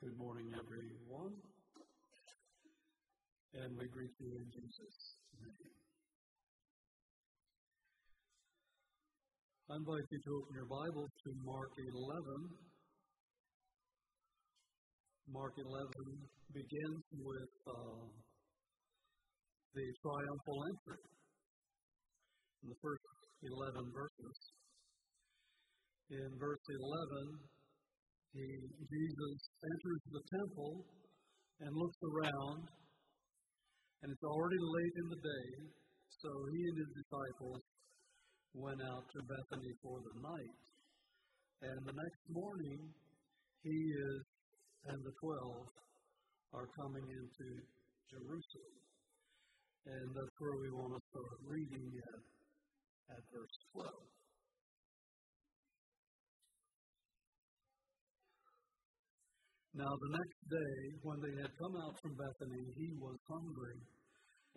Good morning, everyone. And we greet you in Jesus' name. I invite you to open your Bibles to Mark 11. Mark 11 begins with uh, the triumphal entry in the first 11 verses. In verse 11, he, Jesus enters the temple and looks around, and it's already late in the day, so he and his disciples went out to Bethany for the night. And the next morning, he is and the twelve are coming into Jerusalem. And that's where we want to start reading at, at verse 12. Now, the next day, when they had come out from Bethany, he was hungry.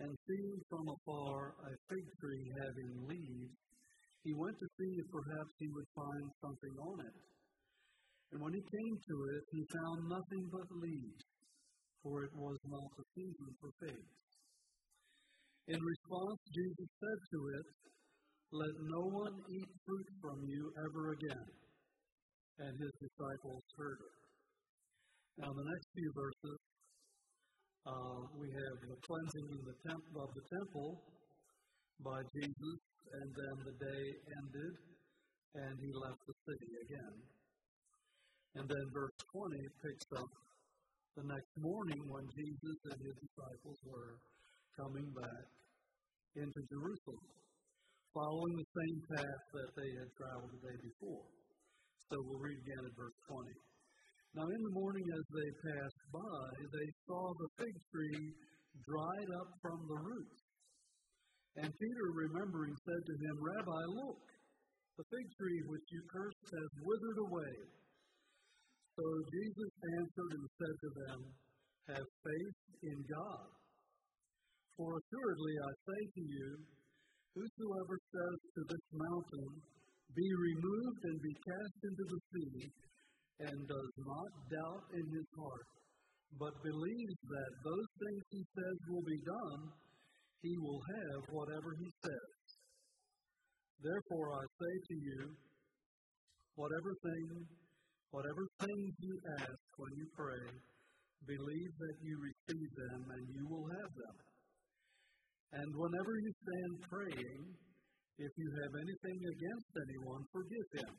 And seeing from afar a fig tree having leaves, he went to see if perhaps he would find something on it. And when he came to it, he found nothing but leaves, for it was not the season for figs. In response, Jesus said to it, Let no one eat fruit from you ever again. And his disciples heard it. Now, the next few verses, uh, we have the cleansing in the temp- of the temple by Jesus, and then the day ended, and he left the city again. And then verse 20 picks up the next morning when Jesus and his disciples were coming back into Jerusalem, following the same path that they had traveled the day before. So we'll read again at verse 20. Now, in the morning as they passed by, they saw the fig tree dried up from the roots. And Peter, remembering, said to him, Rabbi, look, the fig tree which you cursed has withered away. So Jesus answered and said to them, Have faith in God. For assuredly I say to you, whosoever says to this mountain, Be removed and be cast into the sea, and does not doubt in his heart, but believes that those things he says will be done, he will have whatever he says. Therefore I say to you, whatever thing, whatever things you ask when you pray, believe that you receive them and you will have them. And whenever you stand praying, if you have anything against anyone, forgive him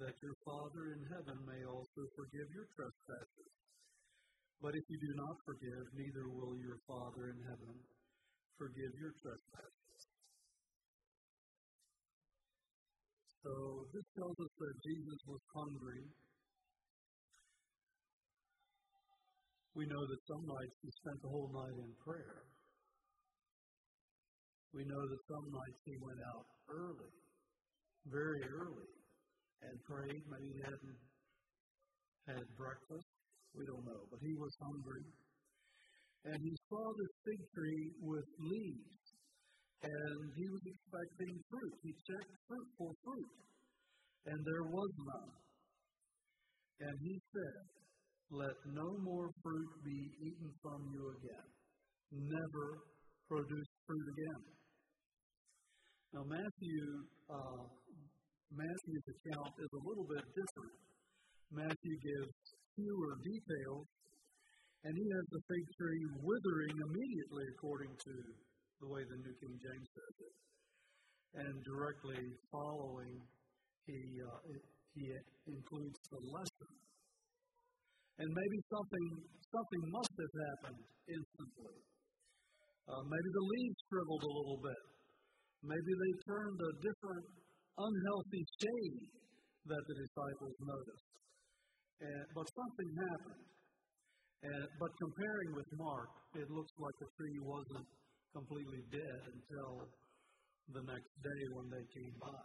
that your Father in heaven may also forgive your trespasses. But if you do not forgive, neither will your Father in heaven forgive your trespasses. So this tells us that Jesus was hungry. We know that some nights he spent the whole night in prayer. We know that some nights he went out early, very early, and prayed. Maybe he hadn't had breakfast. We don't know. But he was hungry. And he saw this fig tree with leaves. And he was expecting fruit. He checked fruit for fruit. And there was none. And he said, Let no more fruit be eaten from you again. Never produce fruit again. Now, Matthew Matthew's account is a little bit different. Matthew gives fewer details, and he has the fig tree withering immediately, according to the way the New King James says it. And directly following, he, uh, he includes the lesson. And maybe something, something must have happened instantly. Uh, maybe the leaves shriveled a little bit. Maybe they turned a different unhealthy shade that the disciples noticed. And, but something happened. And, but comparing with Mark, it looks like the tree wasn't completely dead until the next day when they came by.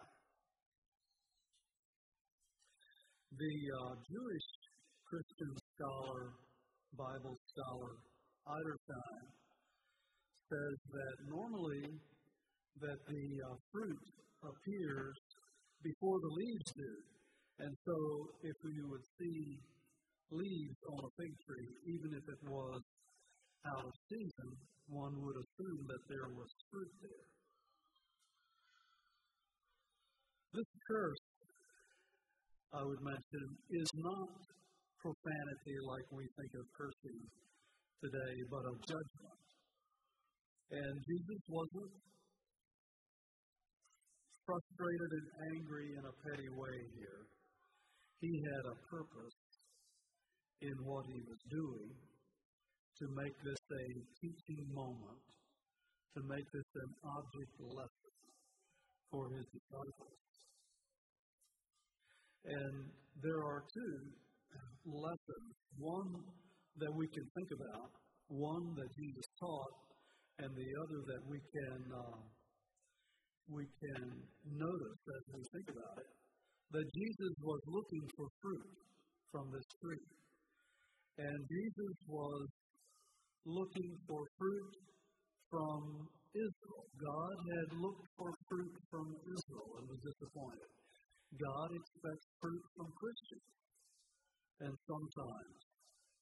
The uh, Jewish Christian scholar, Bible scholar, Edersheim, says that normally that the uh, fruit appears before the leaves do. And so, if we would see leaves on a fig tree, even if it was out of season, one would assume that there was fruit there. This curse, I would mention, is not profanity like we think of cursing today, but of judgment. And Jesus wasn't frustrated and angry in a petty way here. He had a purpose in what he was doing to make this a teaching moment, to make this an object lesson for his disciples. And there are two lessons one that we can think about, one that Jesus taught, and the other that we can. Uh, we can notice as we think about it that Jesus was looking for fruit from this tree. And Jesus was looking for fruit from Israel. God had looked for fruit from Israel and was disappointed. God expects fruit from Christians and sometimes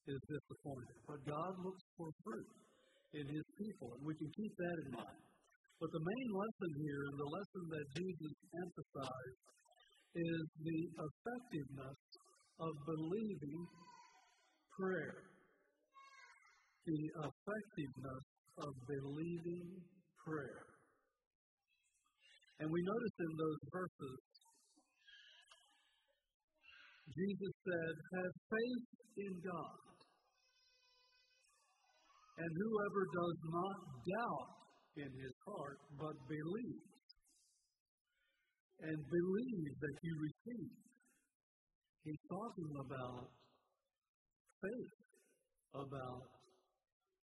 is disappointed. But God looks for fruit in his people, and we can keep that in mind. But the main lesson here, and the lesson that Jesus emphasized, is the effectiveness of believing prayer. The effectiveness of believing prayer. And we notice in those verses, Jesus said, Have faith in God. And whoever does not doubt in his heart, but believes. And believe that you receive. He's talking about faith, about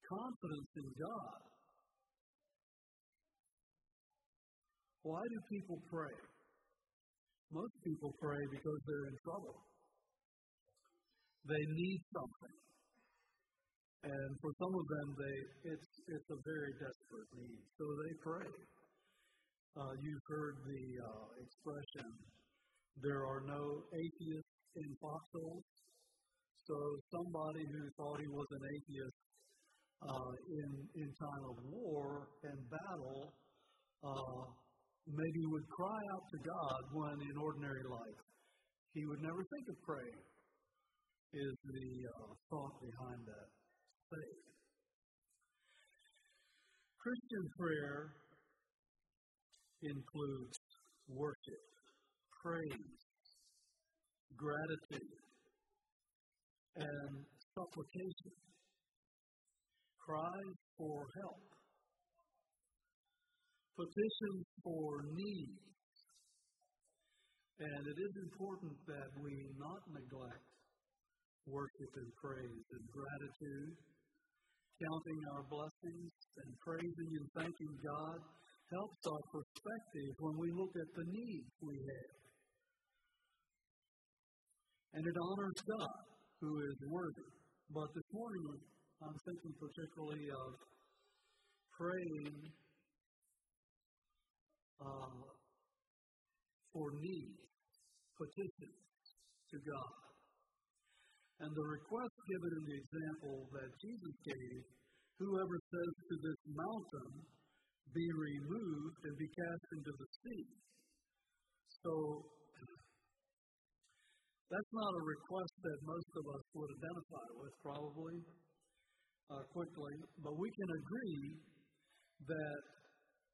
confidence in God. Why do people pray? Most people pray because they're in trouble. They need something. And for some of them, they it's it's a very desperate need, so they pray. Uh, you've heard the uh, expression, "There are no atheists in foxholes." So somebody who thought he was an atheist uh, in in time of war and battle uh, maybe would cry out to God when in ordinary life he would never think of praying. Is the uh, thought behind that? Faith. Christian prayer includes worship, praise, gratitude, and supplication, cries for help, petitions for needs. And it is important that we not neglect worship and praise and gratitude counting our blessings and praising and thanking God helps our perspective when we look at the needs we have. And it honors God, who is worthy. But this morning, I'm thinking particularly of praying uh, for needs, petitions to God. And the request given in the example that Jesus gave whoever says to this mountain, be removed and be cast into the sea. So, that's not a request that most of us would identify with, probably, uh, quickly, but we can agree that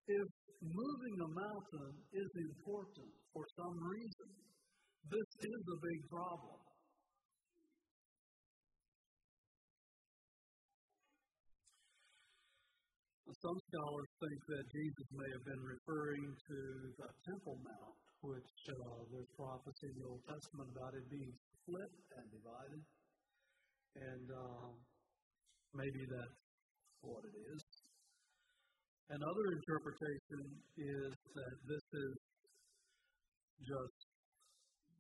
if moving a mountain is important for some reason, this is a big problem. Some scholars think that Jesus may have been referring to the Temple Mount, which uh, there's prophecy in the Old Testament about it being split and divided. And uh, maybe that's what it is. Another interpretation is that this is just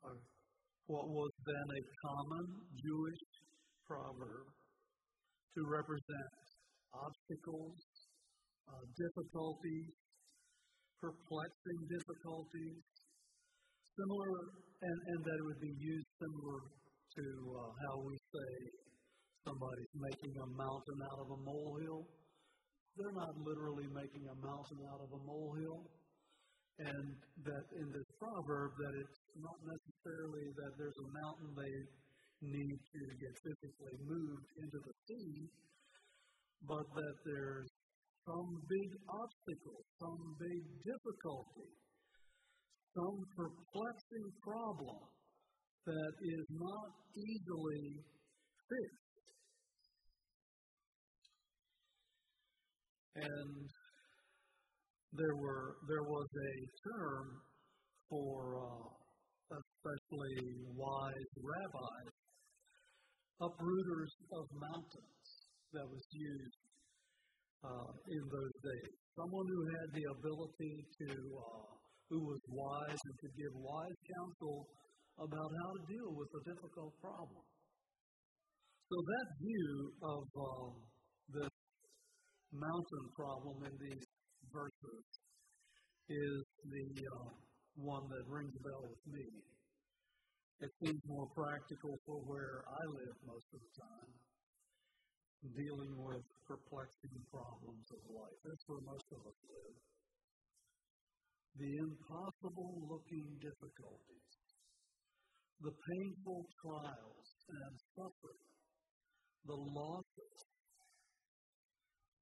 a, what was then a common Jewish proverb to represent obstacles uh, difficulties, perplexing difficulties, similar, and, and that it would be used similar to uh, how we say somebody's making a mountain out of a molehill. They're not literally making a mountain out of a molehill. And that in this proverb, that it's not necessarily that there's a mountain they need to get physically moved into the sea, but that there's some big obstacle, some big difficulty, some perplexing problem that is not easily fixed. And there were there was a term for uh, especially wise rabbis, uprooters of mountains, that was used uh, in those days. Someone who had the ability to, uh, who was wise and could give wise counsel about how to deal with a difficult problem. So that view of um, this mountain problem in these verses is the uh, one that rings a bell with me. It seems more practical for where I live most of the time, dealing with perplexing problems of life. That's where most of us live. The impossible looking difficulties, the painful trials and suffering, the losses,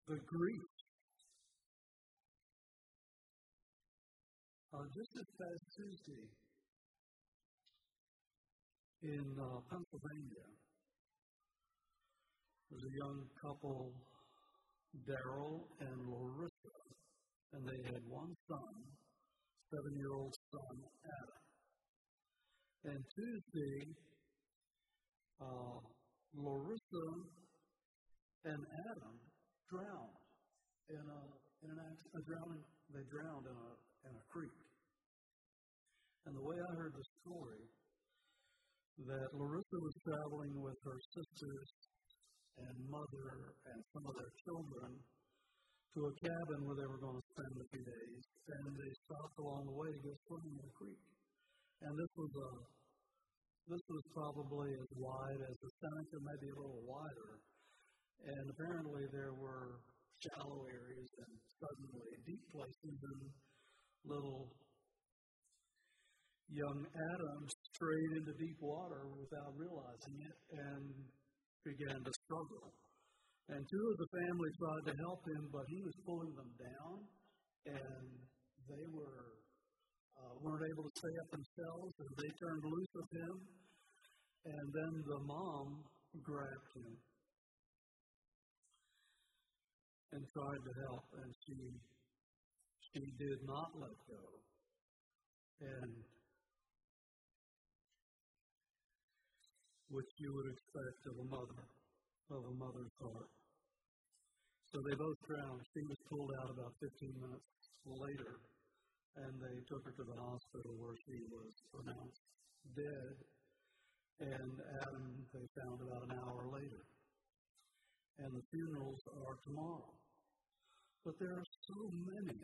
the grief. Uh, just this past Tuesday in uh, Pennsylvania, there's a young couple, Daryl and Larissa, and they had one son, seven year old son, Adam. And Tuesday, uh, Larissa and Adam drowned in a in an accident. Drowning, they drowned in a in a creek. And the way I heard the story, that Larissa was traveling with her sisters and mother and some of their children to a cabin where they were going to spend a few days, and they stopped along the way to go swimming in the creek. And this was a this was probably as wide as the Seneca, maybe a little wider. And apparently there were shallow areas and suddenly deep places and little young Adam strayed into deep water without realizing it and began to struggle. And two of the family tried to help him, but he was pulling them down, and they were uh, weren't able to stay up themselves, and they turned loose of him. And then the mom grabbed him and tried to help, and she she did not let go. And which you would expect of a mother, of a mother's heart. So they both drowned. She was pulled out about 15 minutes later, and they took her to the hospital where she was pronounced dead. And Adam, they found about an hour later. And the funerals are tomorrow. But there are so many,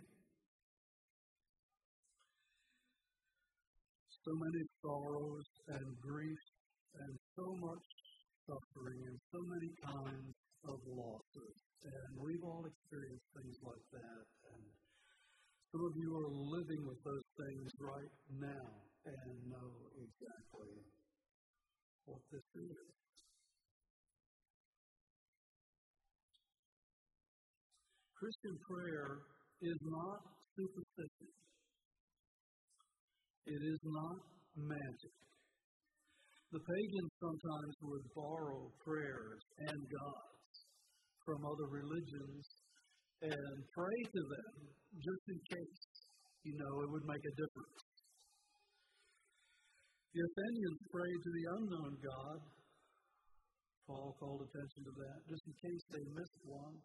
so many sorrows and griefs and so much suffering and so many kinds of losses. And we've all experienced things like that. And some of you are living with those things right now and know exactly what this is. Christian prayer is not superstition. It is not magic. The pagans sometimes would borrow prayers and gods from other religions and pray to them just in case, you know, it would make a difference. The Athenians prayed to the unknown God. Paul called attention to that, just in case they missed one.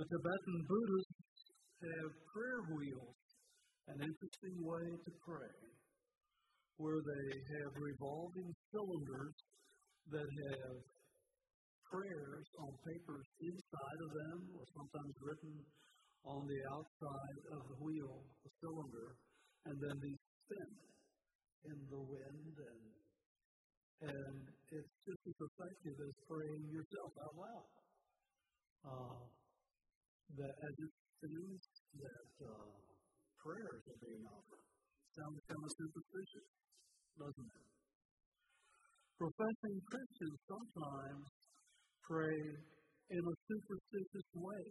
The Tibetan Buddhists have prayer wheels, an interesting way to pray where they have revolving cylinders that have prayers on papers inside of them, or sometimes written on the outside of the wheel, the cylinder, and then these spin in the wind and And it's just as effective as praying yourself out loud. Uh, that as it seems that uh, prayers are being offered. Sounds kind of superstitious, doesn't it? Professing Christians sometimes pray in a superstitious way,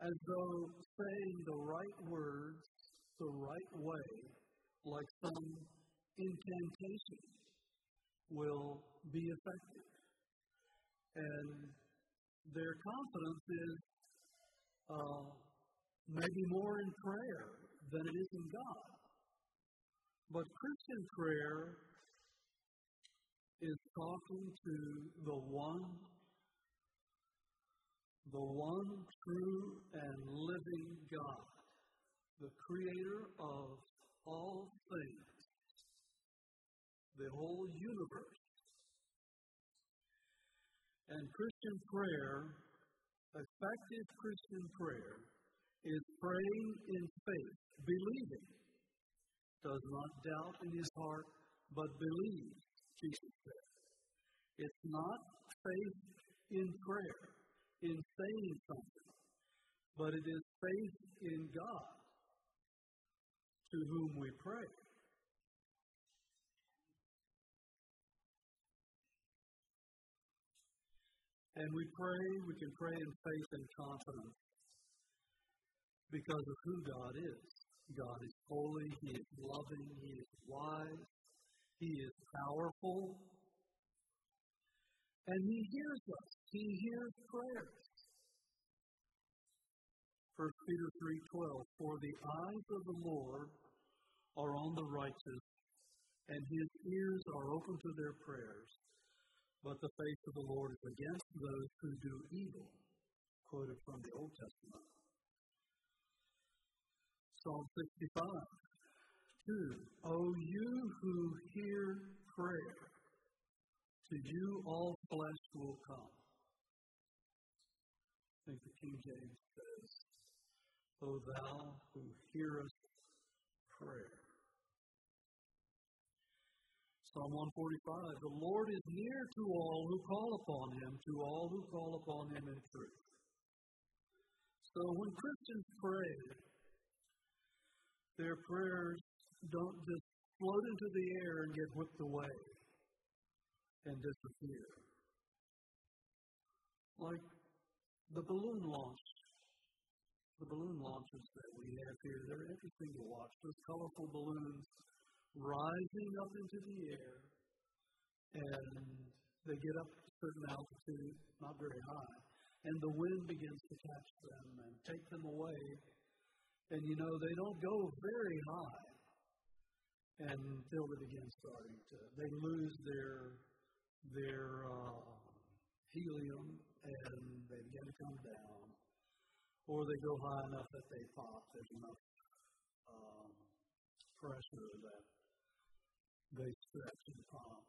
as though saying the right words the right way, like some incantation, will be effective. And their confidence is uh, maybe more in prayer than it is in God. But Christian prayer is talking to the one, the one true and living God, the creator of all things, the whole universe. And Christian prayer, effective Christian prayer, is praying in faith, believing, does not doubt in his heart, but believes, Jesus said. It's not faith in prayer, in saying something, but it is faith in God to whom we pray. And we pray, we can pray in faith and confidence because of who God is. God is holy, He is loving, He is wise, He is powerful, and He hears us. He hears prayers. 1 Peter 3:12 For the eyes of the Lord are on the righteous and his ears are open to their prayers but the face of the Lord is against those who do evil quoted from the Old Testament Psalm 65 2 O you who hear prayer to you all flesh will come I think the King James says O thou who hearest prayer. Psalm 145 The Lord is near to all who call upon him, to all who call upon him in truth. So when Christians pray, their prayers don't just float into the air and get whipped away and disappear. Like the balloon launch the balloon launches that we have here, they're interesting to watch. Those colorful balloons rising up into the air, and they get up to a certain altitude, not very high, and the wind begins to catch them and take them away. And you know, they don't go very high until they begin starting to, they lose their, their uh, helium and they begin to come down or they go high enough that they pop. There's enough um, pressure that they stretch and pop.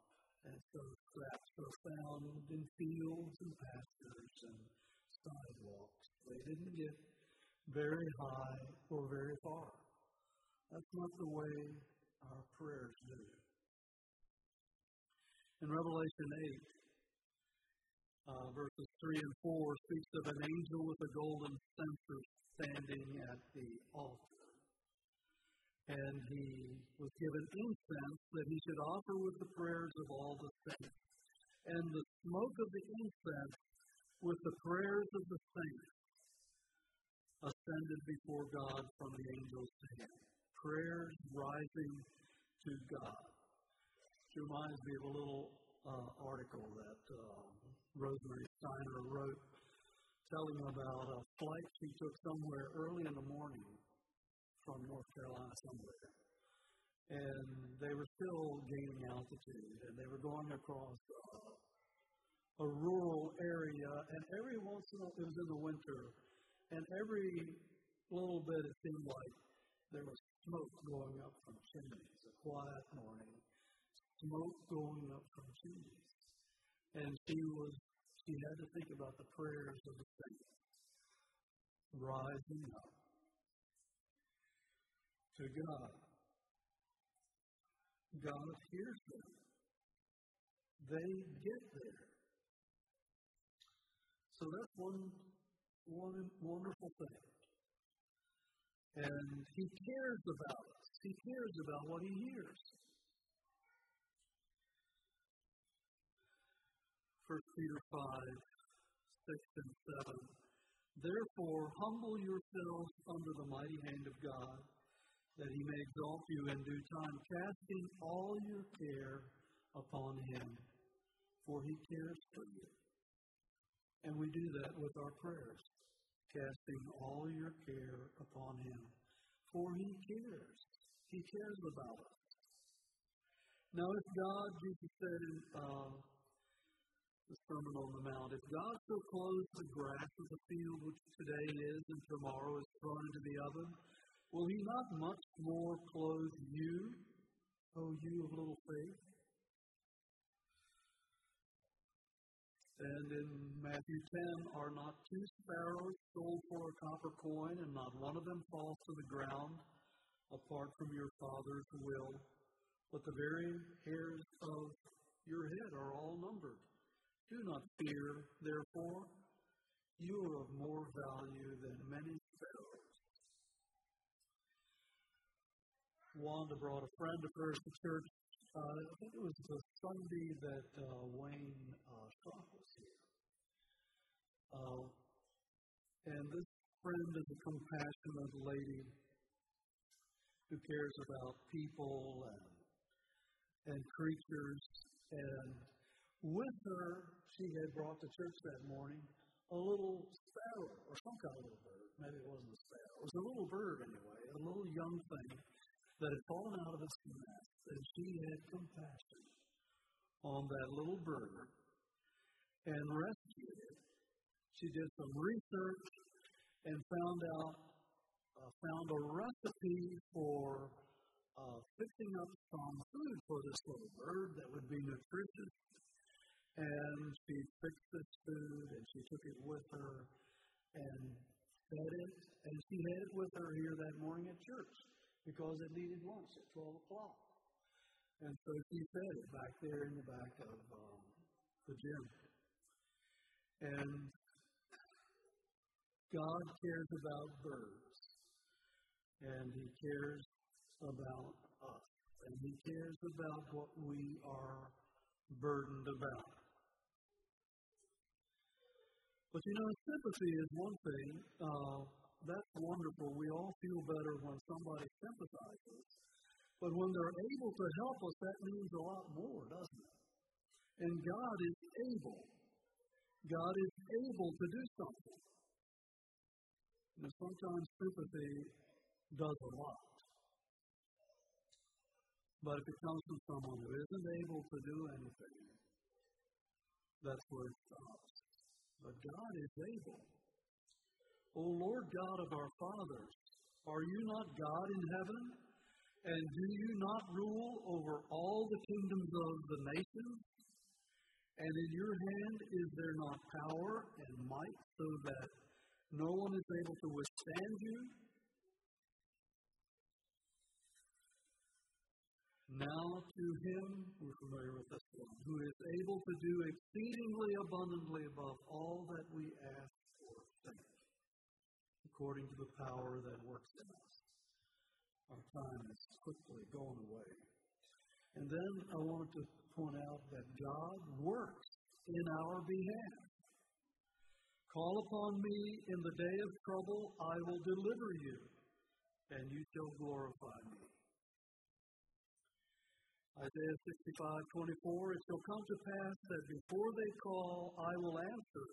And so scraps are found in fields and pastures and sidewalks. They didn't get very high or very far. That's not the way our prayers do. In Revelation 8, uh, verses 3 and 4 speaks of an angel with a golden censer standing at the altar. And he was given incense that he should offer with the prayers of all the saints. And the smoke of the incense with the prayers of the saints ascended before God from the angel's hand. Prayers rising to God. It reminds me of a little uh, article that uh, Rosemary Steiner wrote, telling about a flight she took somewhere early in the morning from North Carolina somewhere. And they were still gaining altitude, and they were going across uh, a rural area, and every once in a while, it was in the winter, and every little bit it seemed like there was smoke going up from chimneys, a quiet morning, smoke going up from chimneys. And she was she had to think about the prayers of the saints rising up to God. God hears them. they get there. So that's one, one wonderful thing. And he cares about us. He cares about what he hears. 1 Peter 5, 6 and 7. Therefore, humble yourselves under the mighty hand of God, that he may exalt you in due time, casting all your care upon him, for he cares for you. And we do that with our prayers, casting all your care upon him, for he cares. He cares about us. Now, if God, Jesus said in uh, the Sermon on the Mount. If God so clothes the grass of the field, which today is and tomorrow is thrown into the oven, will He not much more clothe you, O you of little faith? And in Matthew 10, are not two sparrows sold for a copper coin, and not one of them falls to the ground apart from your Father's will? But the very hairs of your head are all numbered. Do not fear, therefore, you are of more value than many sparrows. Wanda brought a friend of hers to church. Uh, I think it was the Sunday that uh, Wayne uh, was here. Uh, and this friend is a compassionate lady who cares about people and, and creatures. And with her, she had brought to church that morning a little sparrow or some kind of little bird. Maybe it wasn't a sparrow. It was a little bird anyway, a little young thing that had fallen out of its nest. And she had compassion on that little bird and rescued it. She did some research and found out uh, found a recipe for uh, fixing up some food for this little bird that would be nutritious and she fixed this food and she took it with her and fed it. And she had it with her here that morning at church because it needed lunch at 12 o'clock. And so she fed it back there in the back of um, the gym. And God cares about birds. And He cares about us. And He cares about what we are burdened about. But you know, sympathy is one thing. Uh, that's wonderful. We all feel better when somebody sympathizes. But when they're able to help us, that means a lot more, doesn't it? And God is able. God is able to do something. And sometimes sympathy does a lot. But if it comes from someone who isn't able to do anything, that's where it stops. But God is able. O Lord God of our fathers, are you not God in heaven? And do you not rule over all the kingdoms of the nations? And in your hand is there not power and might so that no one is able to withstand you? Now to him, we're familiar with this one, who is able to do exceedingly abundantly above all that we ask or think, according to the power that works in us. Our time is quickly going away. And then I wanted to point out that God works in our behalf. Call upon me in the day of trouble, I will deliver you, and you shall glorify me. Isaiah 65, 24, it shall come to pass that before they call, I will answer,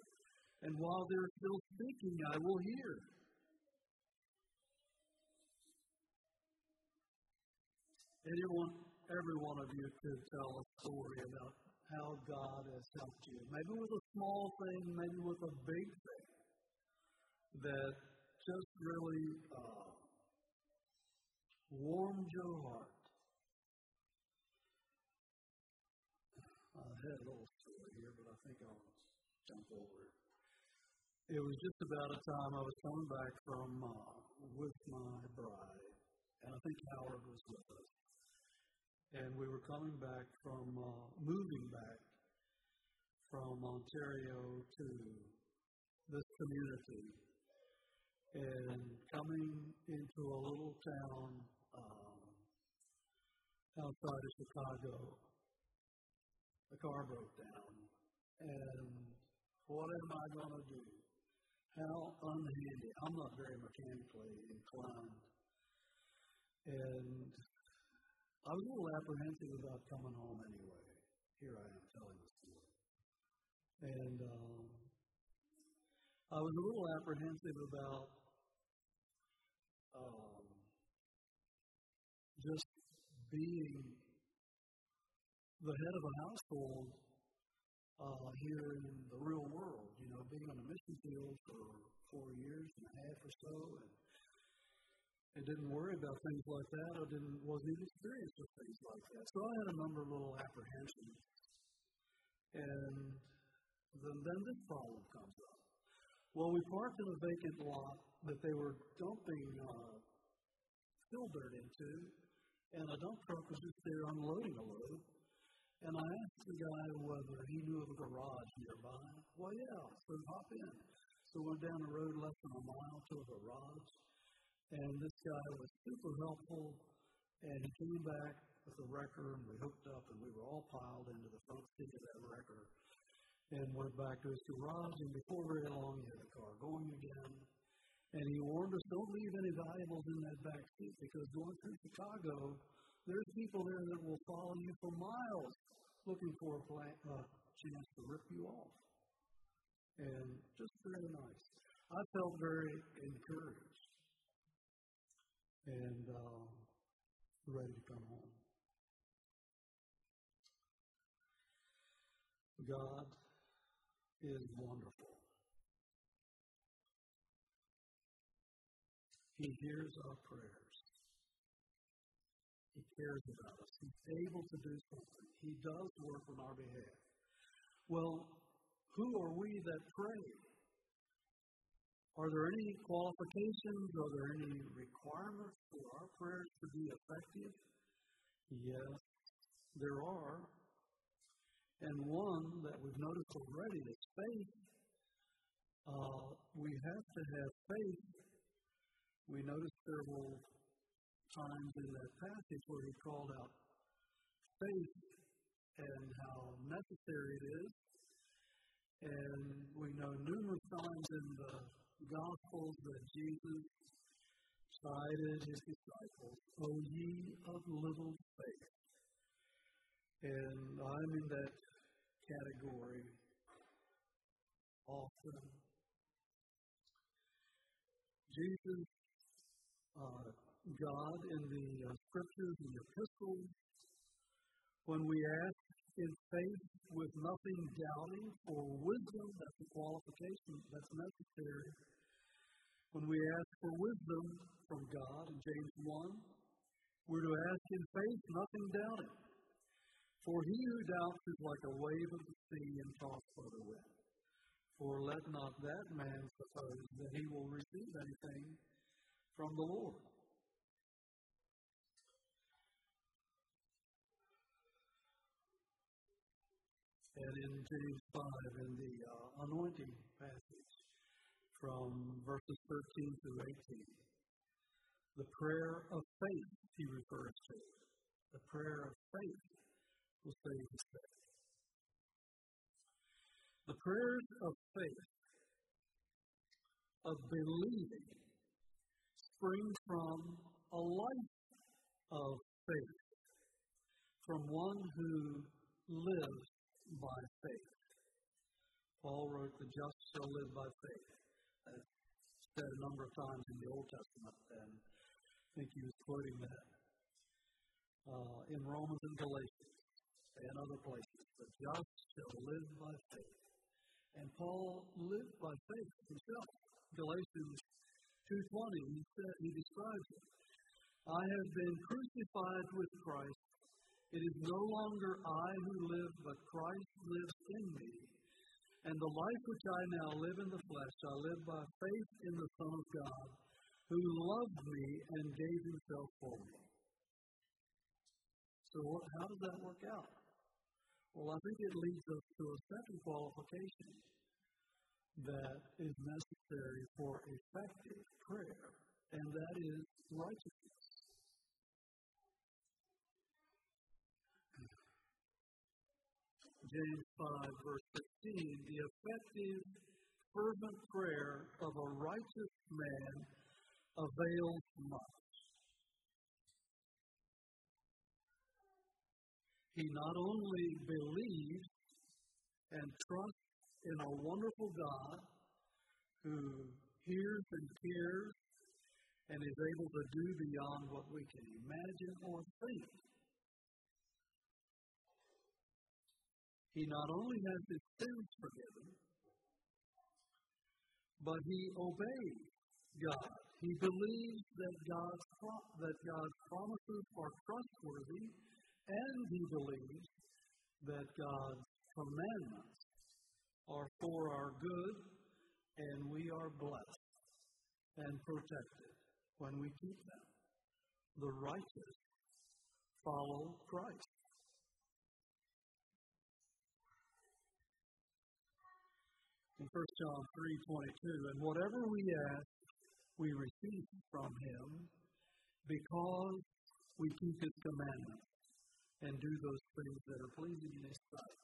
and while they're still speaking, I will hear. Anyone, every one of you could tell a story about how God has helped you. Maybe with a small thing, maybe with a big thing that just really uh, warmed your heart. I had a little story here, but I think I'll jump over it. It was just about a time I was coming back from uh, with my bride, and I think Howard was with us. And we were coming back from uh, moving back from Ontario to this community and coming into a little town um, outside of Chicago, the car broke down. And what am I going to do? How unhandy. I'm not very mechanically inclined. And I was a little apprehensive about coming home anyway. Here I am telling the story. And um, I was a little apprehensive about um, just being the head of a household uh, here in the real world, you know, being on a mission field for four years and a half or so, and and didn't worry about things like that. I didn't wasn't even experienced with things like that. So I had a number of little apprehensions, and then then this problem comes up. Well, we parked in a vacant lot that they were dumping uh, fill dirt into, and a dump truck was just there unloading a load. And I asked the guy whether he knew of a garage nearby. Well, yeah, so hop in. So went down the road less than a mile to a garage, and this guy was super helpful. And he came back with a wrecker, and we hooked up, and we were all piled into the front seat of that wrecker, and went back to his garage. And before very long, he had the car going again. And he warned us, don't leave any valuables in that back seat because going through Chicago, there's people there that will follow you for miles looking for a uh, chance to rip you off. And just very nice. I felt very encouraged and uh, ready to come home. God is wonderful. He hears our prayers. He cares about us. He's able to do something. He does work on our behalf. Well, who are we that pray? Are there any qualifications? Are there any requirements for our prayers to be effective? Yes, there are. And one that we've noticed already is faith. Uh, we have to have faith we noticed several times in that passage where he called out faith and how necessary it is. And we know numerous times in the Gospels that Jesus chided his disciples, O ye of little faith. And I'm in that category often. Jesus uh, God in the uh, scriptures the epistles, when we ask in faith with nothing doubting or wisdom, that's the qualification that's necessary. When we ask for wisdom from God in James 1, we're to ask in faith, nothing doubting. For he who doubts is like a wave of the sea and tossed by the wind. For let not that man suppose that he will receive anything from the Lord. And in James 5, in the uh, anointing passage from verses 13 through 18, the prayer of faith he refers to. The prayer of faith will save the sick. The prayers of faith, of believing, spring from a life of faith, from one who lives by faith. Paul wrote, The just shall live by faith. That's said a number of times in the Old Testament, and I think he was quoting that uh, in Romans and Galatians and other places. The just shall live by faith. And Paul lived by faith himself. Galatians 2.20, he, said, he describes it. I have been crucified with Christ. It is no longer I who live, but Christ lives in me. And the life which I now live in the flesh, I live by faith in the Son of God, who loved me and gave himself for me. So, how does that work out? Well, I think it leads us to a second qualification that is necessary for effective prayer, and that is righteousness. James 5, verse 15, the effective, fervent prayer of a righteous man avails much. He not only believes and trusts in a wonderful God who hears and cares and is able to do beyond what we can imagine or think. He not only has his sins forgiven, but he obeys God. He believes that God's, that God's promises are trustworthy and he believes that God's commandments are for our good, and we are blessed and protected when we keep them. The righteous follow Christ. In 1 John 3:22, and whatever we ask, we receive from him because we keep his commandments and do those things that are pleasing in His sight.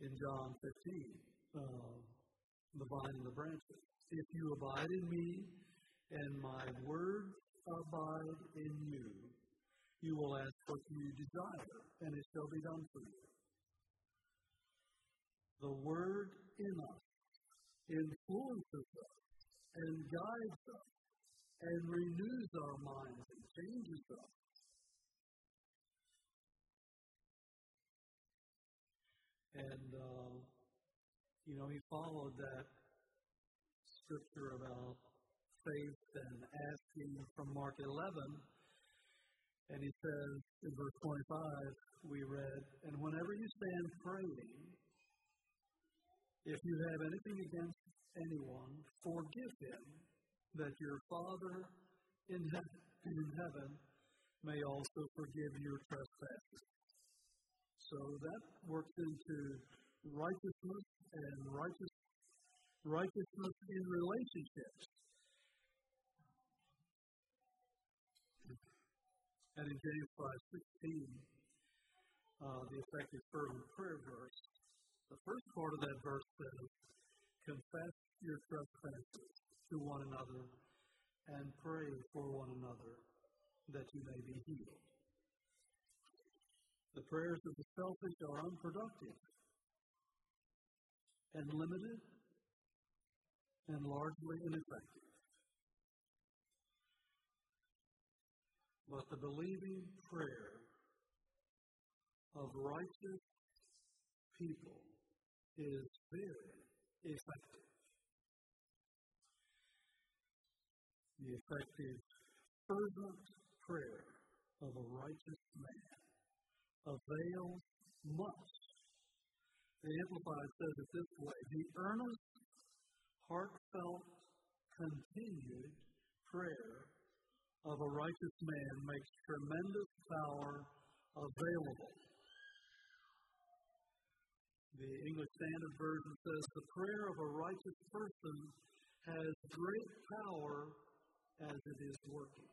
In John 15, uh, the vine and the branches. If you abide in me and my words abide in you, you will ask what you desire, and it shall be done for you. The word in us influences us and guides us and renews our minds and changes us And, uh, you know, he followed that scripture about faith and asking from Mark 11. And he says in verse 25, we read, And whenever you stand praying, if you have anything against anyone, forgive him, that your Father in heaven, in heaven may also forgive your trespasses. So that works into righteousness and righteous, righteousness in relationships. And in James 5.16, uh, the effective fervent prayer verse, the first part of that verse says, confess your trespasses to one another and pray for one another that you may be healed. The prayers of the selfish are unproductive and limited and largely ineffective. But the believing prayer of righteous people is very effective. The effective, fervent prayer of a righteous man avails much. The Amplified says it this way The earnest, heartfelt, continued prayer of a righteous man makes tremendous power available. The English Standard Version says the prayer of a righteous person has great power as it is working.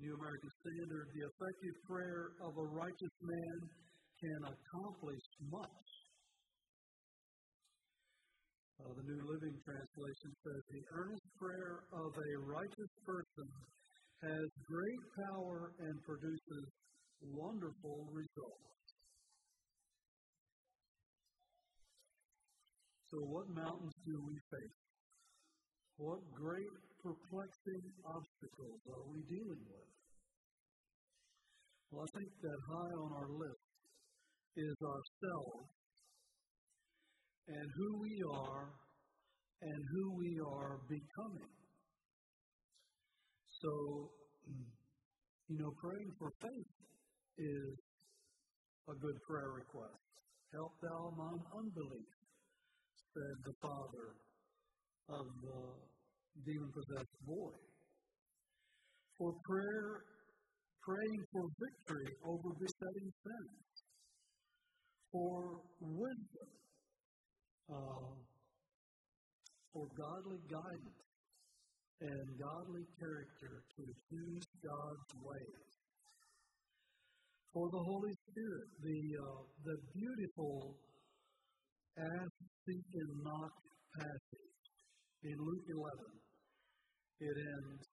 New American Standard, the effective prayer of a righteous man can accomplish much. Uh, the New Living Translation says, The earnest prayer of a righteous person has great power and produces wonderful results. So, what mountains do we face? What great perplexing obstacles are we dealing with? Well, I think that high on our list is ourselves and who we are and who we are becoming. So, you know, praying for faith is a good prayer request. Help thou mine unbelief, said the father of the demon possessed boy. For prayer praying for victory over besetting sins, for wisdom, uh, for godly guidance and godly character to choose God's ways. For the Holy Spirit, the, uh, the beautiful ask, seek, and knock passage in Luke 11. It ends,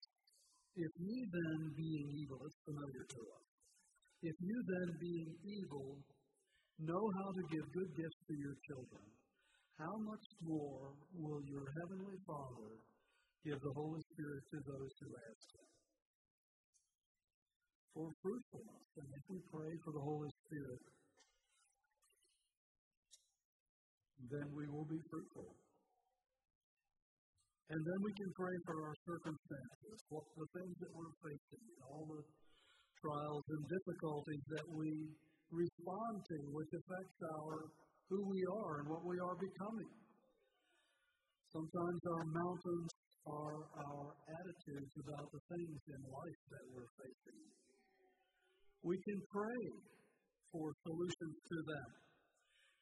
If ye then, being evil, it's familiar to us. If you then, being evil, know how to give good gifts to your children, how much more will your heavenly Father give the Holy Spirit to those who ask Him? For fruitfulness, and if we pray for the Holy Spirit, then we will be fruitful. And then we can pray for our circumstances, what the things that we're facing, all the trials and difficulties that we respond to, which affects our who we are and what we are becoming. Sometimes our mountains are our attitudes about the things in life that we're facing. We can pray for solutions to them.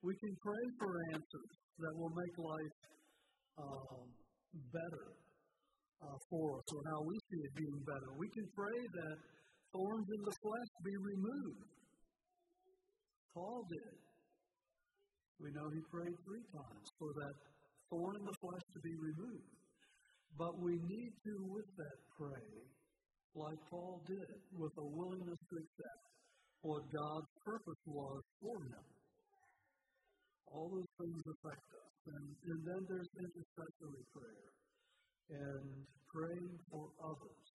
We can pray for answers that will make life um, better uh, for us or how we see it being better. We can pray that thorns in the flesh be removed. Paul did. We know he prayed three times for that thorn in the flesh to be removed. But we need to, with that, pray like Paul did, with a willingness to accept what God's purpose was for him. All those things affect us. And, and then there's intercessory prayer and praying for others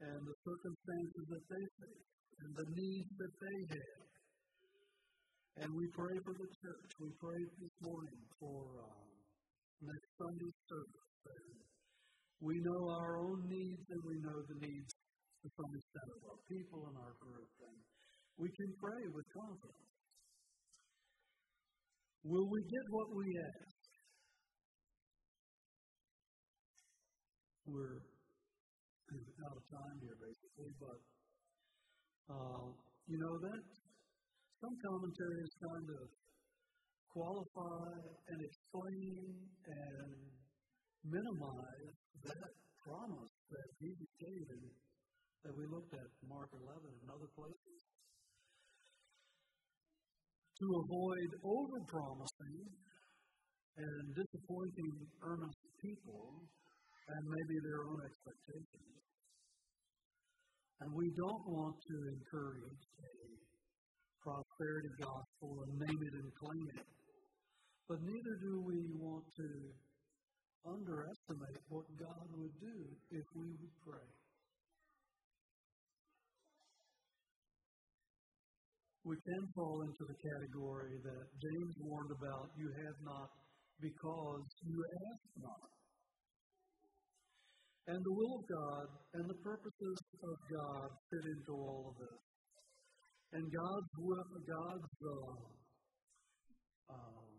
and the circumstances that they face and the needs that they have and we pray for the church. We pray this morning for um, next Sunday service. And we know our own needs and we know the needs to some extent of our people and our group. And we can pray with confidence. Will we get what we ask? We're out of time here, basically, but uh, you know that some commentaries kind of qualify and explain and minimize that promise that Jesus gave and that we looked at Mark 11 and other places. To avoid overpromising and disappointing earnest people and maybe their own expectations. And we don't want to encourage a prosperity gospel and name it and claim it. But neither do we want to underestimate what God would do if we would pray. We can fall into the category that James warned about you have not because you ask not. And the will of God and the purposes of God fit into all of this. And God's will, God's uh, um,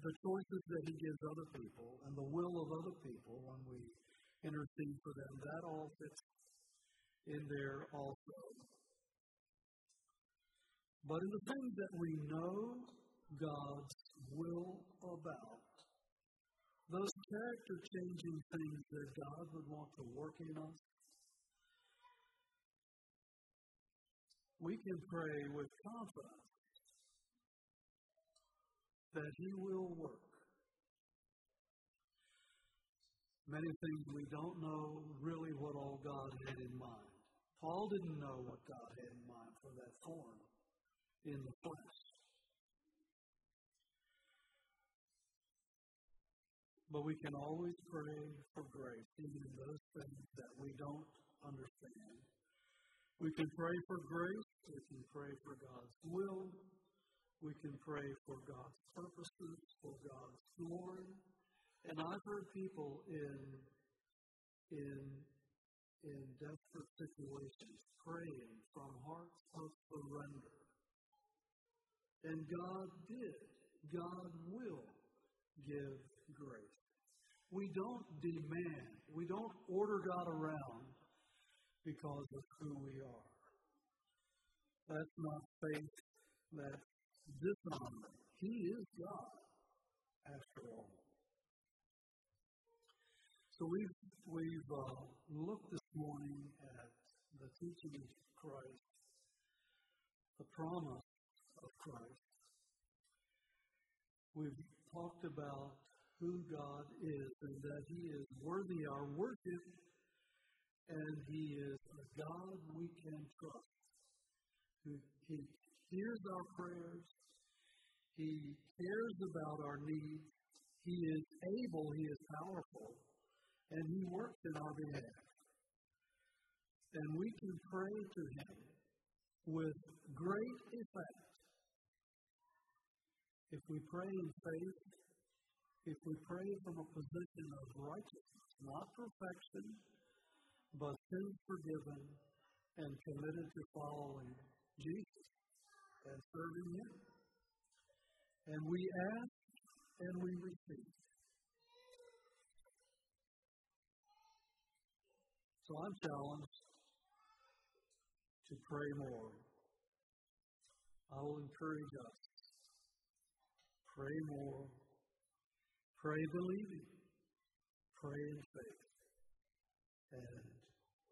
the choices that He gives other people and the will of other people when we intercede for them, that all fits in there also. But in the things that we know God's will about, those character changing things that God would want to work in us, we can pray with confidence that He will work. Many things we don't know really what all God had in mind. Paul didn't know what God had in mind for that thorn in the flesh. But we can always pray for grace, even in those things that we don't understand. We can pray for grace. We can pray for God's will. We can pray for God's purposes, for God's glory. And I've heard people in, in, in desperate situations praying from hearts of surrender. And God did. God will give grace. We don't demand, we don't order God around because of who we are. That's not faith, that's dishonor. He is God, after all. So we've, we've uh, looked this morning at the teaching of Christ, the promise of Christ. We've talked about who God is and that He is worthy our worship and He is a God we can trust. He hears our prayers, He cares about our needs, He is able, He is powerful, and He works in our behalf. And we can pray to Him with great effect if we pray in faith, if we pray from a position of righteousness, not perfection, but sin forgiven and committed to following Jesus and serving Him. And we ask and we receive. So I'm challenged to pray more. I will encourage us. Pray more. Pray believing. Pray in faith. And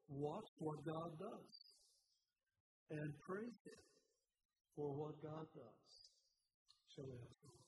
watch what God does. And praise Him for what God does. Shall we some?